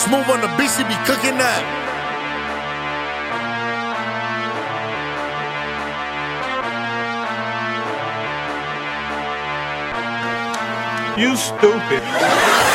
Smooth on the beach, she be cooking that. You stupid.